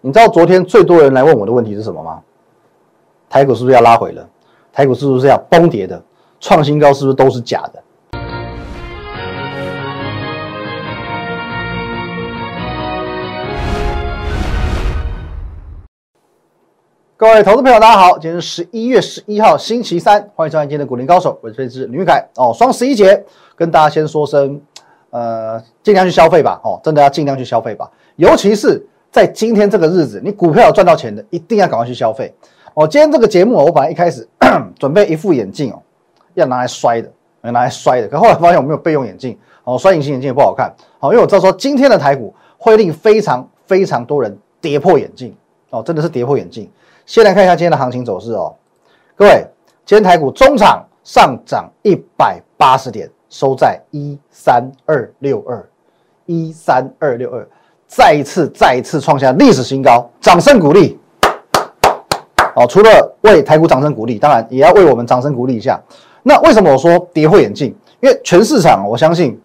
你知道昨天最多人来问我的问题是什么吗？台股是不是要拉回了？台股是不是要崩跌的？创新高是不是都是假的？各位投资朋友，大家好，今天是十一月十一号，星期三，欢迎收看今天的股林高手，我是分析师林玉凯。哦，双十一节，跟大家先说声，呃，尽量去消费吧，哦，真的要尽量去消费吧，尤其是在今天这个日子，你股票有赚到钱的，一定要赶快去消费。哦，今天这个节目，我本来一开始 准备一副眼镜哦，要拿来摔的，要拿来摔的，可后来发现我没有备用眼镜，哦，摔隐形眼镜也不好看，好，因为我知道说今天的台股会令非常非常多人跌破眼镜，哦，真的是跌破眼镜。先来看一下今天的行情走势哦，各位，今天台股中场上涨一百八十点，收在一三二六二，一三二六二，再一次再一次创下历史新高，掌声鼓励。哦，除了为台股掌声鼓励，当然也要为我们掌声鼓励一下。那为什么我说跌破眼镜？因为全市场，我相信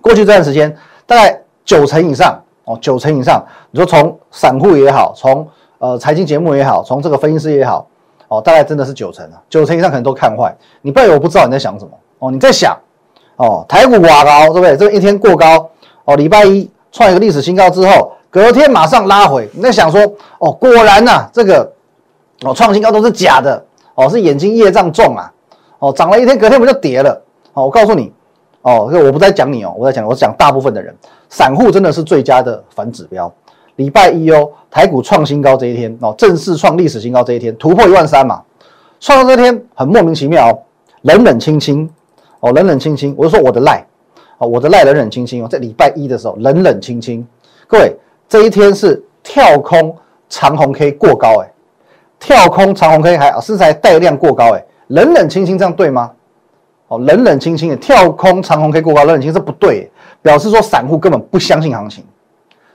过去这段时间大概九成以上哦，九成以上，你说从散户也好，从呃，财经节目也好，从这个分析师也好，哦，大概真的是九成啊，九成以上可能都看坏。你不要以为我不知道你在想什么哦，你在想哦，台股瓦高，对不对？这个一天过高哦，礼拜一创一个历史新高之后，隔天马上拉回，你在想说哦，果然呐，这个哦创新高都是假的哦，是眼睛业障重啊哦，涨了一天，隔天不就跌了哦？我告诉你哦，我不在讲你哦，我在讲我讲大部分的人，散户真的是最佳的反指标。礼拜一哦，台股创新高这一天哦，正式创历史新高这一天，突破一万三嘛，创到这天很莫名其妙哦，冷冷清清哦，冷冷清清，我就说我的赖我的赖冷冷清清哦，在礼拜一的时候冷冷清清，各位这一天是跳空长红 K 过高哎，跳空长红 K 还甚至还带量过高哎，冷冷清清这样对吗？哦，冷冷清清的跳空长红 K 过高，冷冷清这不对，表示说散户根本不相信行情。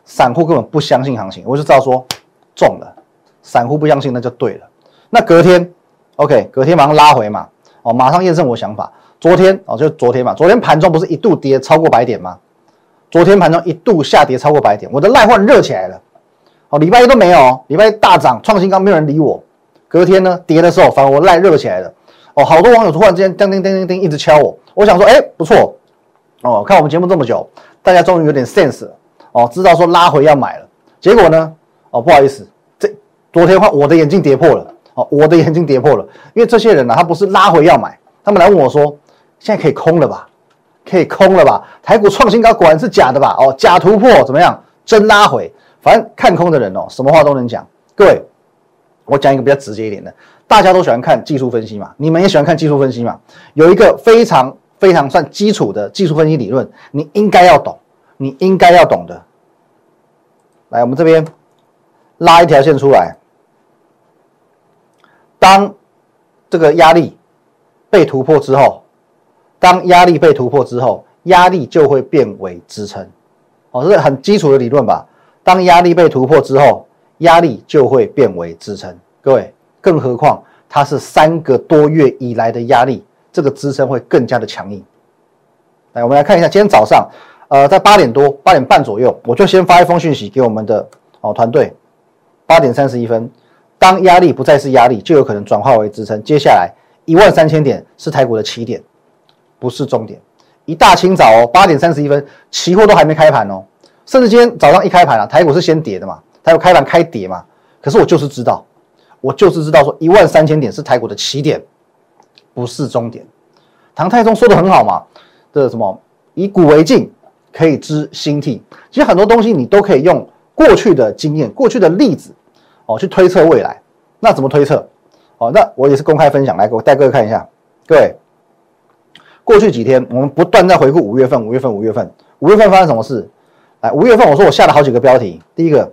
散户根本不相信行情，我就知道说中了。散户不相信，那就对了。那隔天，OK，隔天马上拉回嘛，哦，马上验证我想法。昨天哦，就昨天嘛，昨天盘中不是一度跌超过百点吗？昨天盘中一度下跌超过百点，我的赖换热起来了。哦，礼拜一都没有，礼拜一大涨创新高，没有人理我。隔天呢，跌的时候反而我赖热起来了。哦，好多网友突然之间叮叮叮叮叮一直敲我，我想说，哎，不错。哦，看我们节目这么久，大家终于有点 sense 了。哦，知道说拉回要买了，结果呢？哦，不好意思，这昨天话我的眼镜跌破了。哦，我的眼镜跌破了，因为这些人呢，他不是拉回要买，他们来问我说，现在可以空了吧？可以空了吧？台股创新高果然是假的吧？哦，假突破怎么样？真拉回，反正看空的人哦，什么话都能讲。各位，我讲一个比较直接一点的，大家都喜欢看技术分析嘛，你们也喜欢看技术分析嘛？有一个非常非常算基础的技术分析理论，你应该要懂，你应该要懂的。来，我们这边拉一条线出来。当这个压力被突破之后，当压力被突破之后，压力就会变为支撑。哦，这是很基础的理论吧？当压力被突破之后，压力就会变为支撑。各位，更何况它是三个多月以来的压力，这个支撑会更加的强硬。来，我们来看一下今天早上。呃，在八点多、八点半左右，我就先发一封讯息给我们的哦团队。八点三十一分，当压力不再是压力，就有可能转化为支撑。接下来一万三千点是台股的起点，不是终点。一大清早哦，八点三十一分，期货都还没开盘哦，甚至今天早上一开盘啊，台股是先跌的嘛，台股开盘开跌嘛。可是我就是知道，我就是知道说一万三千点是台股的起点，不是终点。唐太宗说的很好嘛，这什么以古为镜。可以知兴替，其实很多东西你都可以用过去的经验、过去的例子哦去推测未来。那怎么推测？哦，那我也是公开分享，来给我带各位看一下。各位，过去几天我们不断在回顾五月份、五月份、五月份、五月份发生什么事？来，五月份我说我下了好几个标题。第一个，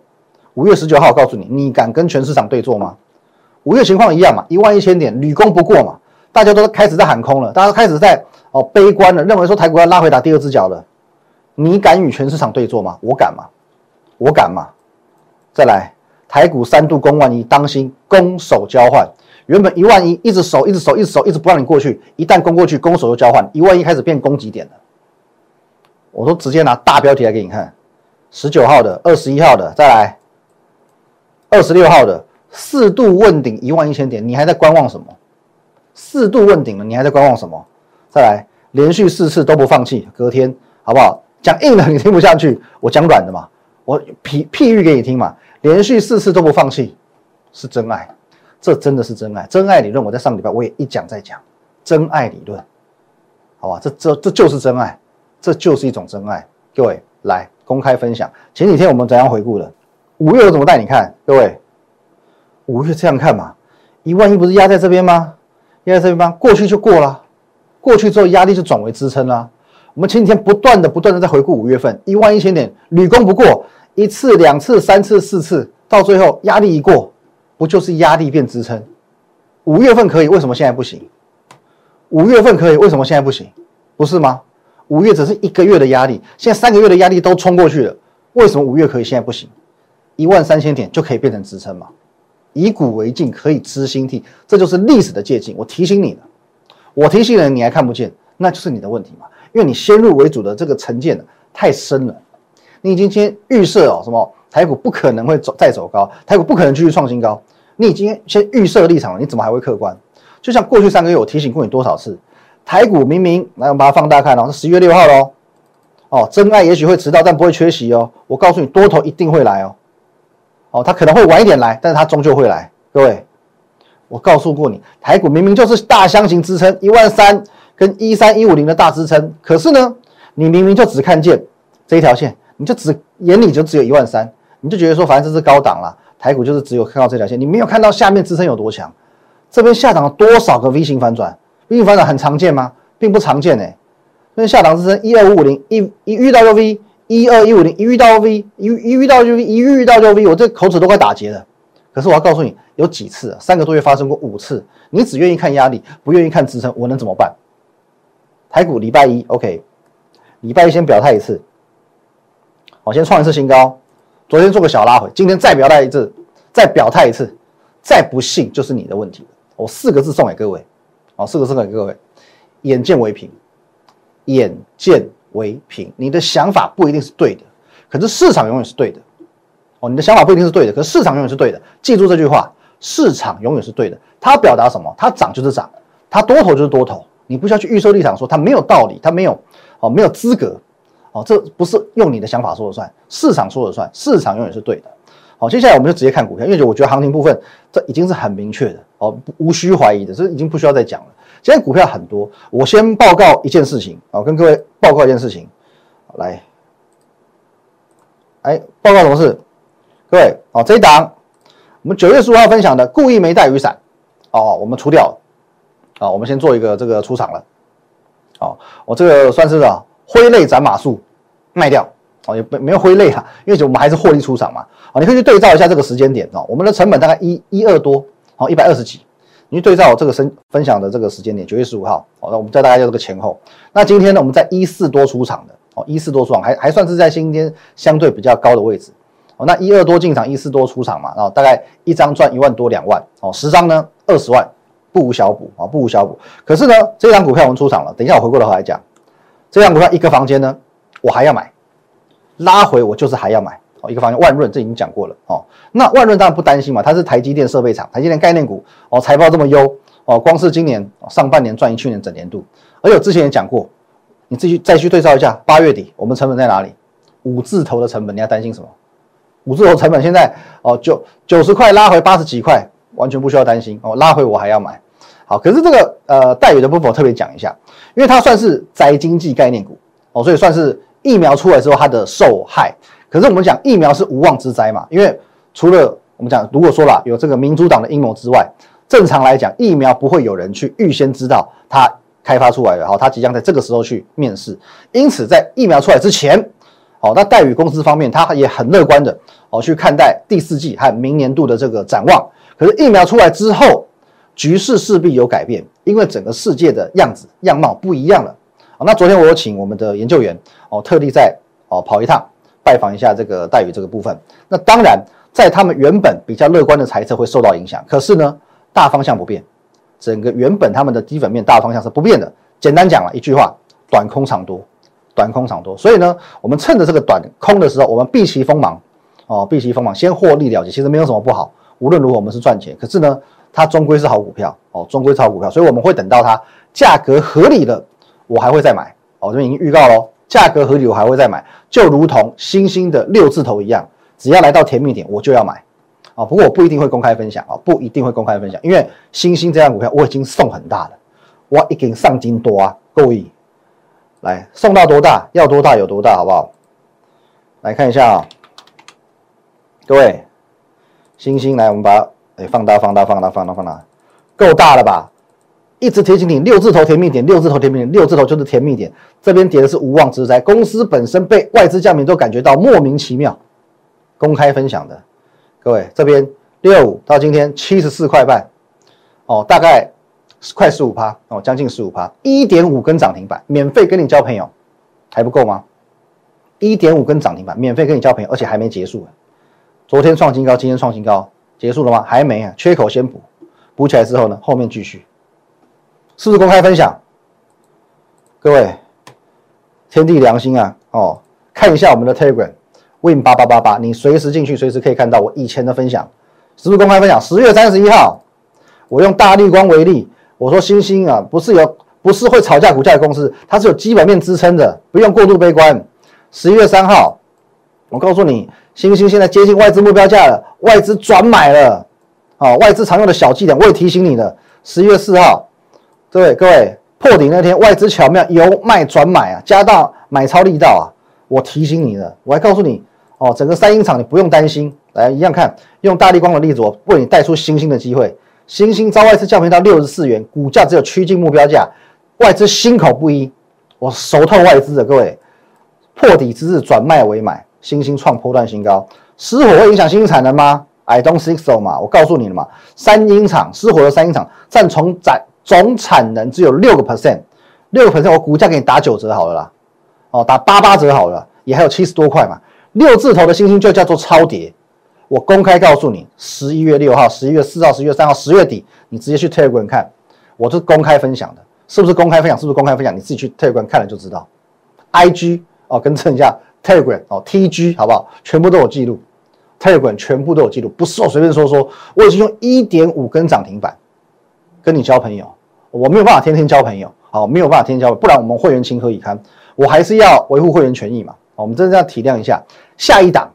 五月十九号告诉你，你敢跟全市场对坐吗？五月情况一样嘛，一万一千点屡攻不过嘛，大家都开始在喊空了，大家都开始在哦悲观了，认为说台股要拉回打第二只脚了。你敢与全市场对坐吗？我敢吗？我敢吗？再来，台股三度攻万一，当心攻守交换。原本一万一一直守，一直守，一直守，一直不让你过去。一旦攻过去，攻守就交换，一万一开始变攻击点了。我都直接拿大标题来给你看，十九号的、二十一号的，再来二十六号的四度问鼎一万一千点，你还在观望什么？四度问鼎了，你还在观望什么？再来，连续四次都不放弃，隔天好不好？讲硬的 你听不下去，我讲软的嘛，我譬譬喻给你听嘛。连续四次都不放弃，是真爱，这真的是真爱。真爱理论，我在上礼拜我也一讲再讲，真爱理论，好吧？这这这就是真爱，这就是一种真爱。各位来公开分享，前几天我们怎样回顾的？五月我怎么带你看？各位，五月这样看嘛？一万一不是压在这边吗？压在这边吗？过去就过了，过去之后压力就转为支撑了。我们前几天不断的不断的在回顾五月份一万一千点屡攻不过。一次、两次、三次、四次，到最后压力一过，不就是压力变支撑？五月份可以，为什么现在不行？五月份可以，为什么现在不行？不是吗？五月只是一个月的压力，现在三个月的压力都冲过去了，为什么五月可以，现在不行？一万三千点就可以变成支撑吗？以古为镜，可以知兴替，这就是历史的借鉴。我提醒你了，我提醒了你还看不见，那就是你的问题嘛？因为你先入为主的这个成见太深了。你已经先预设哦，什么台股不可能会走再走高，台股不可能继续创新高。你已经先预设立场了，你怎么还会客观？就像过去三个月我提醒过你多少次，台股明明来，我们把它放大看哦，是十月六号喽。哦，真爱也许会迟到，但不会缺席哦。我告诉你，多头一定会来哦。哦，它可能会晚一点来，但是它终究会来。各位，我告诉过你，台股明明就是大箱型支撑一万三跟一三一五零的大支撑，可是呢，你明明就只看见这一条线。你就只眼里就只有一万三，你就觉得说反正这是高档了，台股就是只有看到这条线，你没有看到下面支撑有多强，这边下档了多少个 V 型反转？V 型反转很常见吗？并不常见哎，那下档支撑一二五五零一一遇到就 V，一二一五零一遇到 V，一一遇到就 V，一遇到就 V，我这口齿都快打结了。可是我要告诉你，有几次三个多月发生过五次，你只愿意看压力，不愿意看支撑，我能怎么办？台股礼拜一 OK，礼拜一先表态一次。我先创一次新高，昨天做个小拉回，今天再表态一次，再表态一次，再不信就是你的问题我四个字送给各位，哦，四个字送给各位，眼见为凭，眼见为凭。你的想法不一定是对的，可是市场永远是对的。哦，你的想法不一定是对的，可是市场永远是对的。记住这句话，市场永远是对的。它表达什么？它涨就是涨，它多头就是多头。你不需要去预设立场，说它没有道理，它没有哦，没有资格。哦，这不是用你的想法说了算，市场说了算，市场永远是对的。好，接下来我们就直接看股票，因为我觉得行情部分这已经是很明确的，哦，无需怀疑的，这已经不需要再讲了。现在股票很多，我先报告一件事情，哦，跟各位报告一件事情，来，哎，报告什么事？各位，哦，这一档我们九月十五号分享的故意没带雨伞，哦，我们除掉了，啊，我们先做一个这个出场了，哦，我这个算是啊。挥泪斩马谡，卖掉哦，也没没有挥泪哈，因为我们还是获利出场嘛。哦，你可以去对照一下这个时间点哦，我们的成本大概一一二多，哦，一百二十几。你去对照这个分分享的这个时间点，九月十五号，哦，那我们再大概就这个前后。那今天呢，我们在一四多出场的，哦，一四多出场还还算是在今天相对比较高的位置。哦，那一二多进场，一四多出场嘛，然后大概一张赚一万多两万，哦，十张呢二十万，不无小补啊，不无小补。可是呢，这张股票我们出场了，等一下我回过头来讲。这样股票一个房间呢，我还要买，拉回我就是还要买哦。一个房间万润这已经讲过了哦。那万润当然不担心嘛，它是台积电设备厂，台积电概念股哦，财报这么优哦，光是今年上半年赚一去年整年度。而且我之前也讲过，你自己再去对照一下，八月底我们成本在哪里？五字头的成本，你要担心什么？五字头成本现在哦，九九十块拉回八十几块，完全不需要担心哦，拉回我还要买。好，可是这个呃待遇的部分我特别讲一下，因为它算是宅经济概念股哦，所以算是疫苗出来之后它的受害。可是我们讲疫苗是无妄之灾嘛，因为除了我们讲如果说了有这个民主党的阴谋之外，正常来讲疫苗不会有人去预先知道它开发出来了，好，它即将在这个时候去面世。因此在疫苗出来之前，哦，那待遇公司方面它也很乐观的哦去看待第四季和明年度的这个展望。可是疫苗出来之后，局势势必有改变，因为整个世界的样子样貌不一样了。那昨天我有请我们的研究员哦，特地在哦跑一趟，拜访一下这个待遇这个部分。那当然，在他们原本比较乐观的猜测会受到影响，可是呢，大方向不变，整个原本他们的基本面大方向是不变的。简单讲了一句话：短空长多，短空长多。所以呢，我们趁着这个短空的时候，我们避其锋芒，哦，避其锋芒，先获利了结，其实没有什么不好。无论如何，我们是赚钱，可是呢，它终归是好股票哦，终归是好股票，所以我们会等到它价格合理了，我还会再买。哦，这边已经预告喽，价格合理我还会再买，就如同星星的六字头一样，只要来到甜蜜点，我就要买。啊，不过我不一定会公开分享啊，不一定会公开分享，因为星星这样股票我已经送很大了，我已经上金多啊，够意。来送到多大，要多大有多大，好不好？来看一下啊，各位，星星来，我们把哎放大、放大、放大、放大、放大，够大了吧？一直提醒你，六字头甜蜜点，六字头甜蜜点，六字头就是甜蜜点。这边叠的是无妄之灾，公司本身被外资降名都感觉到莫名其妙。公开分享的，各位这边六五到今天七十四块半，哦，大概。快十五趴哦，将近十五趴，一点五根涨停板，免费跟你交朋友，还不够吗？一点五根涨停板，免费跟你交朋友，而且还没结束。昨天创新高，今天创新高，结束了吗？还没啊，缺口先补，补起来之后呢，后面继续，是不是公开分享？各位，天地良心啊！哦，看一下我们的 Telegram Win 八八八八，你随时进去，随时可以看到我以前的分享，是不是公开分享？十月三十一号，我用大立光为例。我说星星啊，不是有不是会吵架股价的公司，它是有基本面支撑的，不用过度悲观。十一月三号，我告诉你，星星现在接近外资目标价了，外资转买了，啊，外资常用的小伎俩，我也提醒你了。十一月四号，各位各位破顶那天，外资巧妙由卖转买啊，加大买超力道啊，我提醒你了，我还告诉你哦，整个三英厂你不用担心，来一样看，用大力光的例子，我为你带出星星的机会。星星招外资降频到六十四元，股价只有趋近目标价，外资心口不一，我熟透外资的各位，破底之日转卖为买，星星创波段新高，失火会影响新兴产能吗？I don't think so 嘛，我告诉你了嘛，三英厂失火的三英厂占从产总产能只有六个 percent，六个 percent 我股价给你打九折好了啦，哦打八八折好了，也还有七十多块嘛，六字头的星星就叫做超跌。我公开告诉你，十一月六号、十一月四号、十一月三号、十月底，你直接去 Telegram 看，我是公开分享的，是不是公开分享？是不是公开分享？你自己去 Telegram 看了就知道。IG 哦，更正一下 Telegram 哦，TG 好不好？全部都有记录，Telegram 全部都有记录，不是我随便说说。我已经用一点五根涨停板跟你交朋友，我没有办法天天交朋友，好，没有办法天天交，不然我们会员情何以堪？我还是要维护会员权益嘛。我们真的要体谅一下下一档。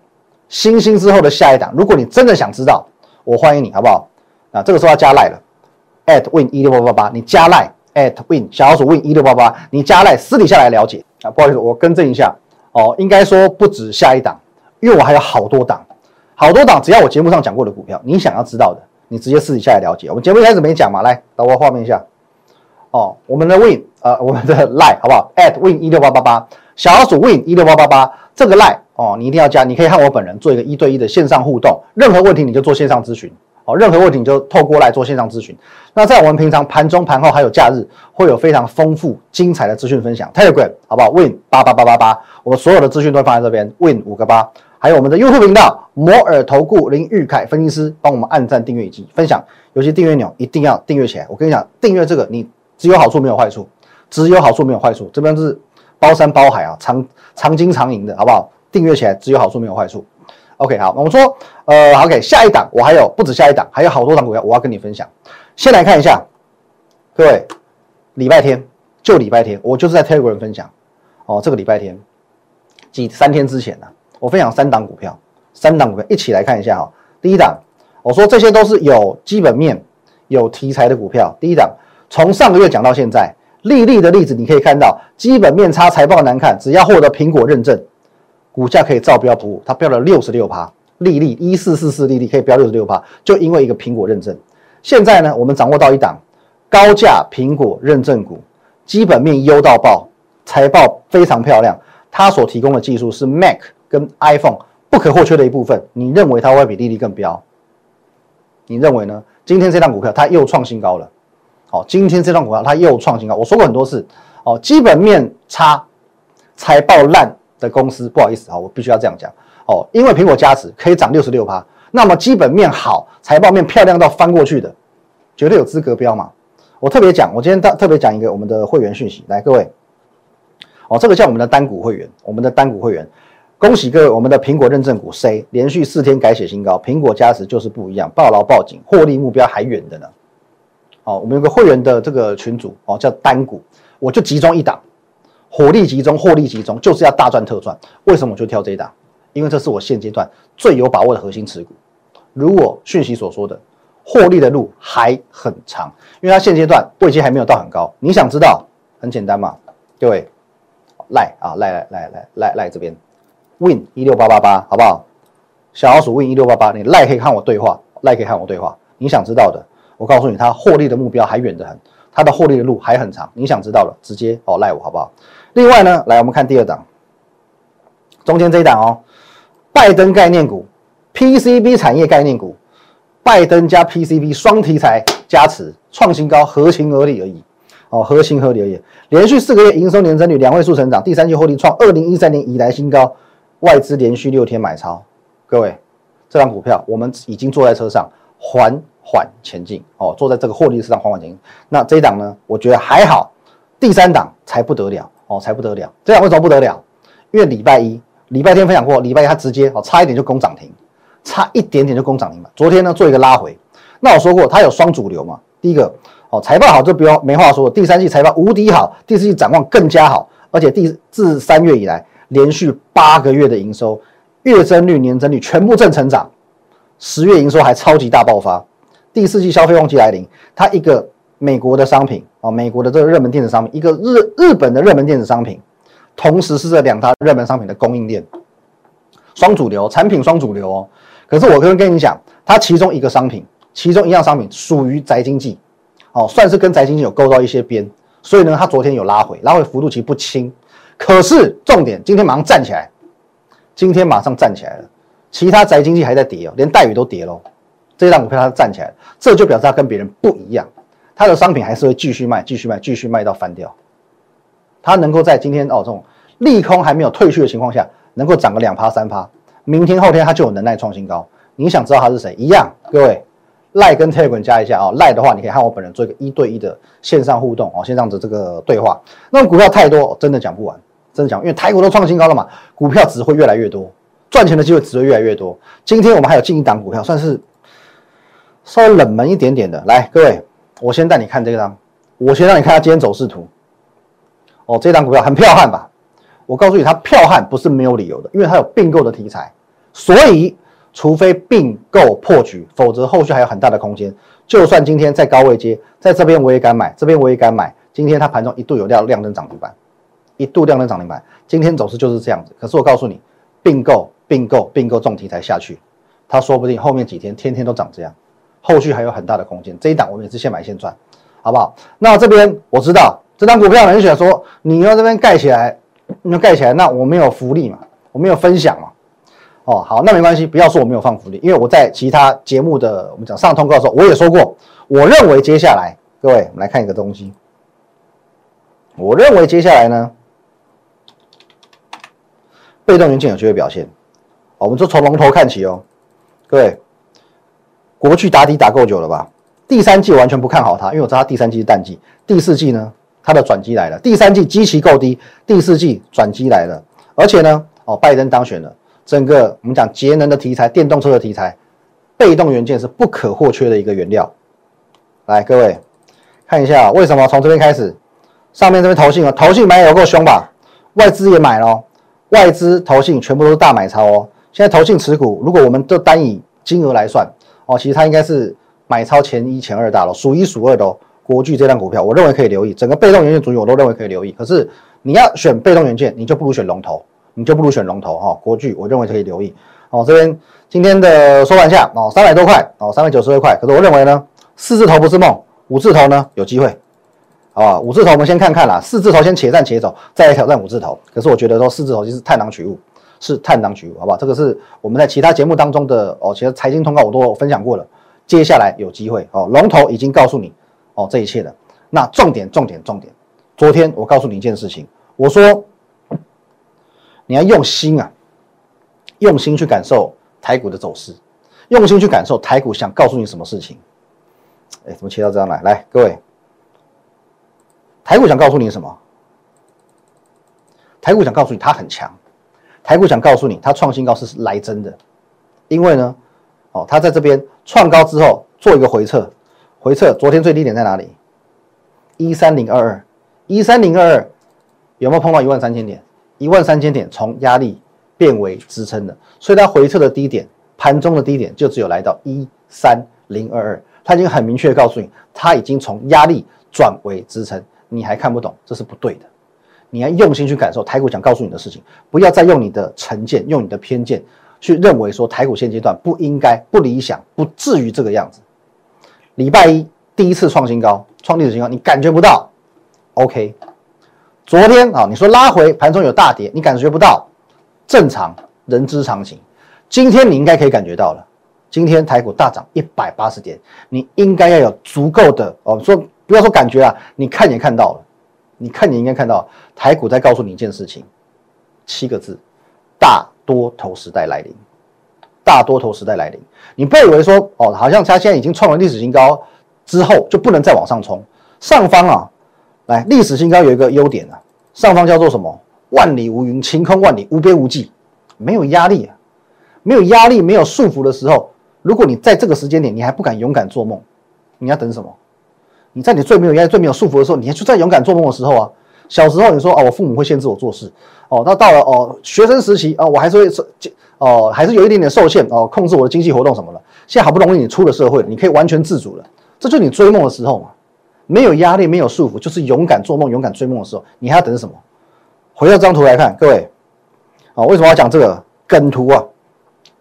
星星之后的下一档，如果你真的想知道，我欢迎你，好不好？啊，这个时候要加赖了，at win 一六八八八，你加赖 at win 小老鼠 win 一六八八，你加赖私底下来了解啊。不好意思，我更正一下哦，应该说不止下一档，因为我还有好多档，好多档，只要我节目上讲过的股票，你想要知道的，你直接私底下来了解。我们节目一开始没讲嘛，来导我画面一下哦，我们的 win 呃，我们的 Lie，好不好？at win 一六八八八，小老鼠 win 一六八八八，这个 Lie。哦，你一定要加，你可以和我本人做一个一对一的线上互动，任何问题你就做线上咨询，任何问题你就透过来做线上咨询。那在我们平常盘中、盘后还有假日，会有非常丰富、精彩的资讯分享。Telegram 好不好？Win 八八八八八，我们所有的资讯都放在这边。Win 五个八，还有我们的 YouTube 频道摩尔投顾林玉凯分析师帮我们按赞、订阅以及分享，尤其订阅钮一定要订阅起来。我跟你讲，订阅这个你只有好处没有坏处，只有好处没有坏处，这边是包山包海啊，常常金常银的好不好？订阅起来只有好处没有坏处。OK，好，我们说，呃，OK，下一档我还有不止下一档，还有好多档股票我要跟你分享。先来看一下，各位，礼拜天就礼拜天，我就是在 Telegram 分享。哦，这个礼拜天几三天之前呢，我分享三档股票，三档股票一起来看一下哈。第一档，我说这些都是有基本面、有题材的股票。第一档从上个月讲到现在，利利的例子你可以看到，基本面差、财报难看，只要获得苹果认证。股价可以照标不误，它标了六十六趴，利率一四四四利率可以标六十六趴，就因为一个苹果认证。现在呢，我们掌握到一档高价苹果认证股，基本面优到爆，财报非常漂亮，它所提供的技术是 Mac 跟 iPhone 不可或缺的一部分。你认为它会比利率更标？你认为呢？今天这档股票它又创新高了。好，今天这档股票它又创新高。我说过很多次，哦，基本面差，财报烂。的公司不好意思啊，我必须要这样讲哦，因为苹果加持可以涨六十六趴，那么基本面好，财报面漂亮到翻过去的，绝对有资格标嘛。我特别讲，我今天特特别讲一个我们的会员讯息，来各位，哦，这个叫我们的单股会员，我们的单股会员，恭喜各位，我们的苹果认证股 C 连续四天改写新高，苹果加持就是不一样，抱牢抱紧，获利目标还远的呢。哦，我们有个会员的这个群组哦，叫单股，我就集中一档，火力集中，获利集中，就是要大赚特赚。为什么我就挑这一档？因为这是我现阶段最有把握的核心持股。如果讯息所说的获利的路还很长，因为它现阶段位阶还没有到很高。你想知道？很简单嘛，各位，赖啊，赖赖赖赖赖赖这边。win 一六八八八，好不好？小老鼠 win 一六八八，你赖可以看我对话，赖可以看我对话。你想知道的，我告诉你，它获利的目标还远得很，它的获利的路还很长。你想知道的，直接哦赖我，好不好？另外呢，来我们看第二档，中间这一档哦，拜登概念股，PCB 产业概念股，拜登加 PCB 双题材加持，创新高，合情合理而已。哦，合情合理而已。连续四个月营收年增率两位数成长，第三季获利创二零一三年以来新高。外资连续六天买超，各位，这张股票我们已经坐在车上缓缓前进哦，坐在这个获利市场缓缓前进。那这一档呢，我觉得还好，第三档才不得了哦，才不得了。这样为什么不得了？因为礼拜一、礼拜天分享过，礼拜一它直接哦，差一点就攻涨停，差一点点就攻涨停了。昨天呢做一个拉回，那我说过它有双主流嘛，第一个哦财报好就不用没话说，第三季财报无敌好，第四季展望更加好，而且第自三月以来。连续八个月的营收，月增率、年增率全部正成长，十月营收还超级大爆发。第四季消费旺季来临，它一个美国的商品啊，美国的这个热门电子商品，一个日日本的热门电子商品，同时是这两大热门商品的供应链，双主流产品，双主流哦。可是我跟跟你讲，它其中一个商品，其中一样商品属于宅经济，哦，算是跟宅经济有勾到一些边，所以呢，它昨天有拉回，拉回幅度其实不轻。可是重点，今天马上站起来，今天马上站起来了。其他宅经济还在跌哦，连待遇都跌喽。这张股票它站起来，这就表示它跟别人不一样，它的商品还是会继续卖，继续卖，继续卖到翻掉。它能够在今天哦这种利空还没有退去的情况下，能够涨个两趴三趴，明天后天它就有能耐创新高。你想知道它是谁？一样，各位。赖跟 Telegram 加一下啊，赖的话你可以和我本人做一个一对一的线上互动哦，线上的这个对话。那股票太多，真的讲不完，真的讲，因为台股都创新高了嘛，股票只会越来越多，赚钱的机会只会越来越多。今天我们还有进一档股票，算是稍微冷门一点点的。来，各位，我先带你看这张，我先让你看下今天走势图。哦，这张股票很彪悍吧？我告诉你，它彪悍不是没有理由的，因为它有并购的题材，所以。除非并购破局，否则后续还有很大的空间。就算今天在高位接，在这边我也敢买，这边我也敢买。今天它盘中一度有亮亮灯涨停板，一度亮灯涨停板。今天走势就是这样子。可是我告诉你，并购、并购、并购重题材下去，它说不定后面几天天天都涨这样，后续还有很大的空间。这一档我们也是现买现赚，好不好？那这边我知道这张股票人选说你要这边盖起来，你要盖起来，那我没有福利嘛，我没有分享嘛。哦，好，那没关系，不要说我没有放福利，因为我在其他节目的我们讲上通告的时候，我也说过，我认为接下来，各位，我们来看一个东西，我认为接下来呢，被动元件有机会表现，我们就从龙头看起哦，各位，国巨打底打够久了吧？第三季完全不看好它，因为我知道它第三季是淡季，第四季呢，它的转机来了，第三季基期够低，第四季转机来了，而且呢，哦，拜登当选了。整个我们讲节能的题材，电动车的题材，被动元件是不可或缺的一个原料。来，各位看一下，为什么从这边开始，上面这边投信啊，投信买有够凶吧？外资也买了，外资投信全部都是大买超哦。现在投信持股，如果我们都单以金额来算哦，其实它应该是买超前一、前二大了，数一数二的哦。国巨这张股票，我认为可以留意。整个被动元件主义，我都认为可以留意。可是你要选被动元件，你就不如选龙头。你就不如选龙头哈，国巨我认为可以留意哦。这边今天的收盘价哦，三百多块哦，三百九十二块。可是我认为呢，四字头不是梦，五字头呢有机会，好吧？五字头我们先看看啦，四字头先且战且走，再来挑战五字头。可是我觉得说四字头就是探囊取物，是探囊取物，好不好？这个是我们在其他节目当中的哦，其实财经通告我都分享过了。接下来有机会哦，龙头已经告诉你哦这一切的。那重点重点重点，昨天我告诉你一件事情，我说。你要用心啊，用心去感受台股的走势，用心去感受台股想告诉你什么事情。哎，怎么切到这样来？来，各位，台股想告诉你什么？台股想告诉你它很强，台股想告诉你，它创新高是来真的，因为呢，哦，它在这边创高之后做一个回撤，回撤，昨天最低点在哪里？一三零二二，一三零二二有没有碰到一万三千点？一万三千点从压力变为支撑的，所以它回撤的低点，盘中的低点就只有来到一三零二二，它已经很明确告诉你，它已经从压力转为支撑，你还看不懂，这是不对的。你要用心去感受台股想告诉你的事情，不要再用你的成见、用你的偏见去认为说台股现阶段不应该、不理想、不至于这个样子。礼拜一第一次创新高、创历史新高，你感觉不到？OK。昨天啊，你说拉回盘中有大跌，你感觉不到？正常，人之常情。今天你应该可以感觉到了。今天台股大涨一百八十点，你应该要有足够的哦，说不要说感觉啊，你看也看到了。你看，你应该看到台股在告诉你一件事情，七个字：大多头时代来临。大多头时代来临，你不要以为说哦，好像它现在已经创了历史新高之后就不能再往上冲。上方啊，来历史新高有一个优点啊，上方叫做什么？万里无云，晴空万里，无边无际，没有压力啊，没有压力，没有束缚的时候，如果你在这个时间点你还不敢勇敢做梦，你要等什么？你在你最没有压力、最没有束缚的时候，你就在勇敢做梦的时候啊。小时候你说哦，我父母会限制我做事，哦，那到了哦学生时期啊，我还是会哦，还是有一点点受限哦，控制我的经济活动什么的。现在好不容易你出了社会，你可以完全自主了，这就是你追梦的时候嘛。没有压力、没有束缚，就是勇敢做梦、勇敢追梦的时候。你还要等什么？回到这张图来看，各位，啊，为什么要讲这个梗图啊？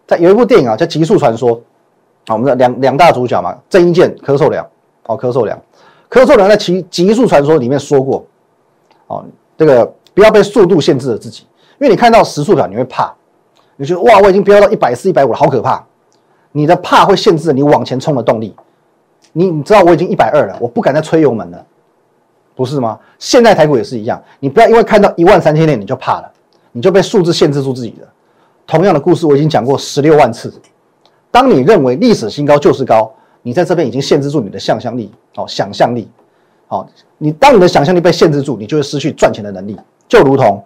在有一部电影啊，叫《极速传说》，啊，我们的两两大主角嘛，郑伊健、柯受良，哦，柯受良。柯受良在《极极速传说》里面说过，哦，这个不要被速度限制了自己，因为你看到时速表你会怕，你觉得哇，我已经飙到一百四、一百五了，好可怕。你的怕会限制你往前冲的动力。你你知道我已经一百二了，我不敢再吹油门了，不是吗？现在台股也是一样，你不要因为看到一万三千点你就怕了，你就被数字限制住自己了。同样的故事我已经讲过十六万次。当你认为历史新高就是高。你在这边已经限制住你的想象力，哦，想象力，好，你当你的想象力被限制住，你就会失去赚钱的能力。就如同，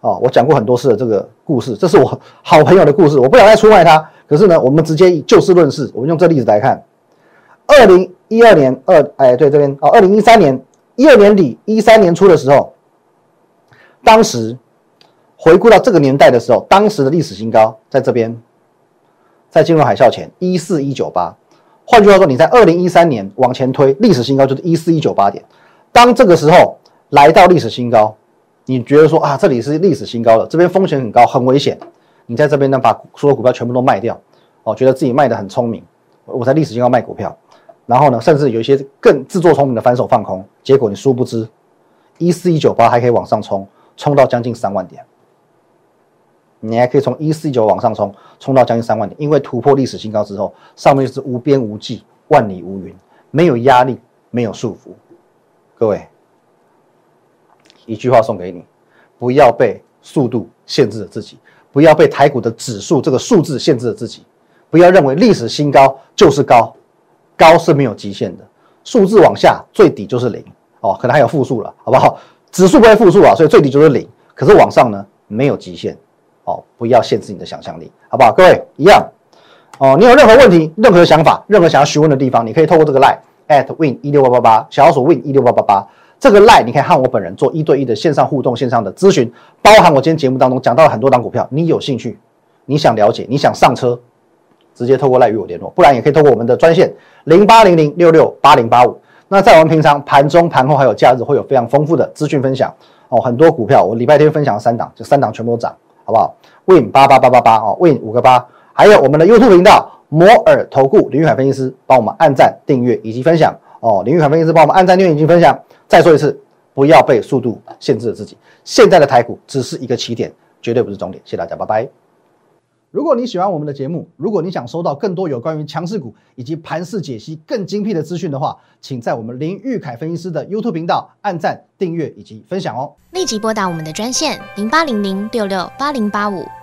哦，我讲过很多次的这个故事，这是我好朋友的故事，我不想再出卖他。可是呢，我们直接以就事论事，我们用这例子来看。二零一二年二，哎，对，这边哦，二零一三年一二年底一三年初的时候，当时回顾到这个年代的时候，当时的历史新高在这边，在金融海啸前一四一九八。换句话说，你在二零一三年往前推历史新高就是一四一九八点。当这个时候来到历史新高，你觉得说啊，这里是历史新高了，这边风险很高，很危险。你在这边呢，把所有股票全部都卖掉，哦，觉得自己卖的很聪明，我在历史新高卖股票。然后呢，甚至有一些更自作聪明的反手放空，结果你殊不知，一四一九八还可以往上冲，冲到将近三万点。你还可以从一四九往上冲，冲到将近三万点，因为突破历史新高之后，上面就是无边无际、万里无云，没有压力，没有束缚。各位，一句话送给你：不要被速度限制了自己，不要被台股的指数这个数字限制了自己，不要认为历史新高就是高，高是没有极限的，数字往下最底就是零哦，可能还有负数了，好不好？指数不会负数啊，所以最底就是零，可是往上呢，没有极限。哦，不要限制你的想象力，好不好？各位一样哦。你有任何问题、任何想法、任何想要询问的地方，你可以透过这个 line at win 一六八八八，小老鼠 win 一六八八八这个 line，你可以和我本人做一对一的线上互动、线上的咨询，包含我今天节目当中讲到了很多档股票，你有兴趣，你想了解，你想上车，直接透过赖与我联络，不然也可以透过我们的专线零八零零六六八零八五。那在我们平常盘中、盘后还有假日，会有非常丰富的资讯分享哦。很多股票，我礼拜天分享了三档，就三档全部都涨。好不好？Win 八八八八八哦，Win 五个八，还有我们的 YouTube 频道摩尔投顾林玉海分析师，帮我们按赞、订阅以及分享哦。林玉海分析师帮我们按赞、订阅以及分享。再说一次，不要被速度限制了自己。现在的台股只是一个起点，绝对不是终点。谢谢大家，拜拜。如果你喜欢我们的节目，如果你想收到更多有关于强势股以及盘势解析更精辟的资讯的话，请在我们林玉凯分析师的 YouTube 频道按赞、订阅以及分享哦。立即拨打我们的专线零八零零六六八零八五。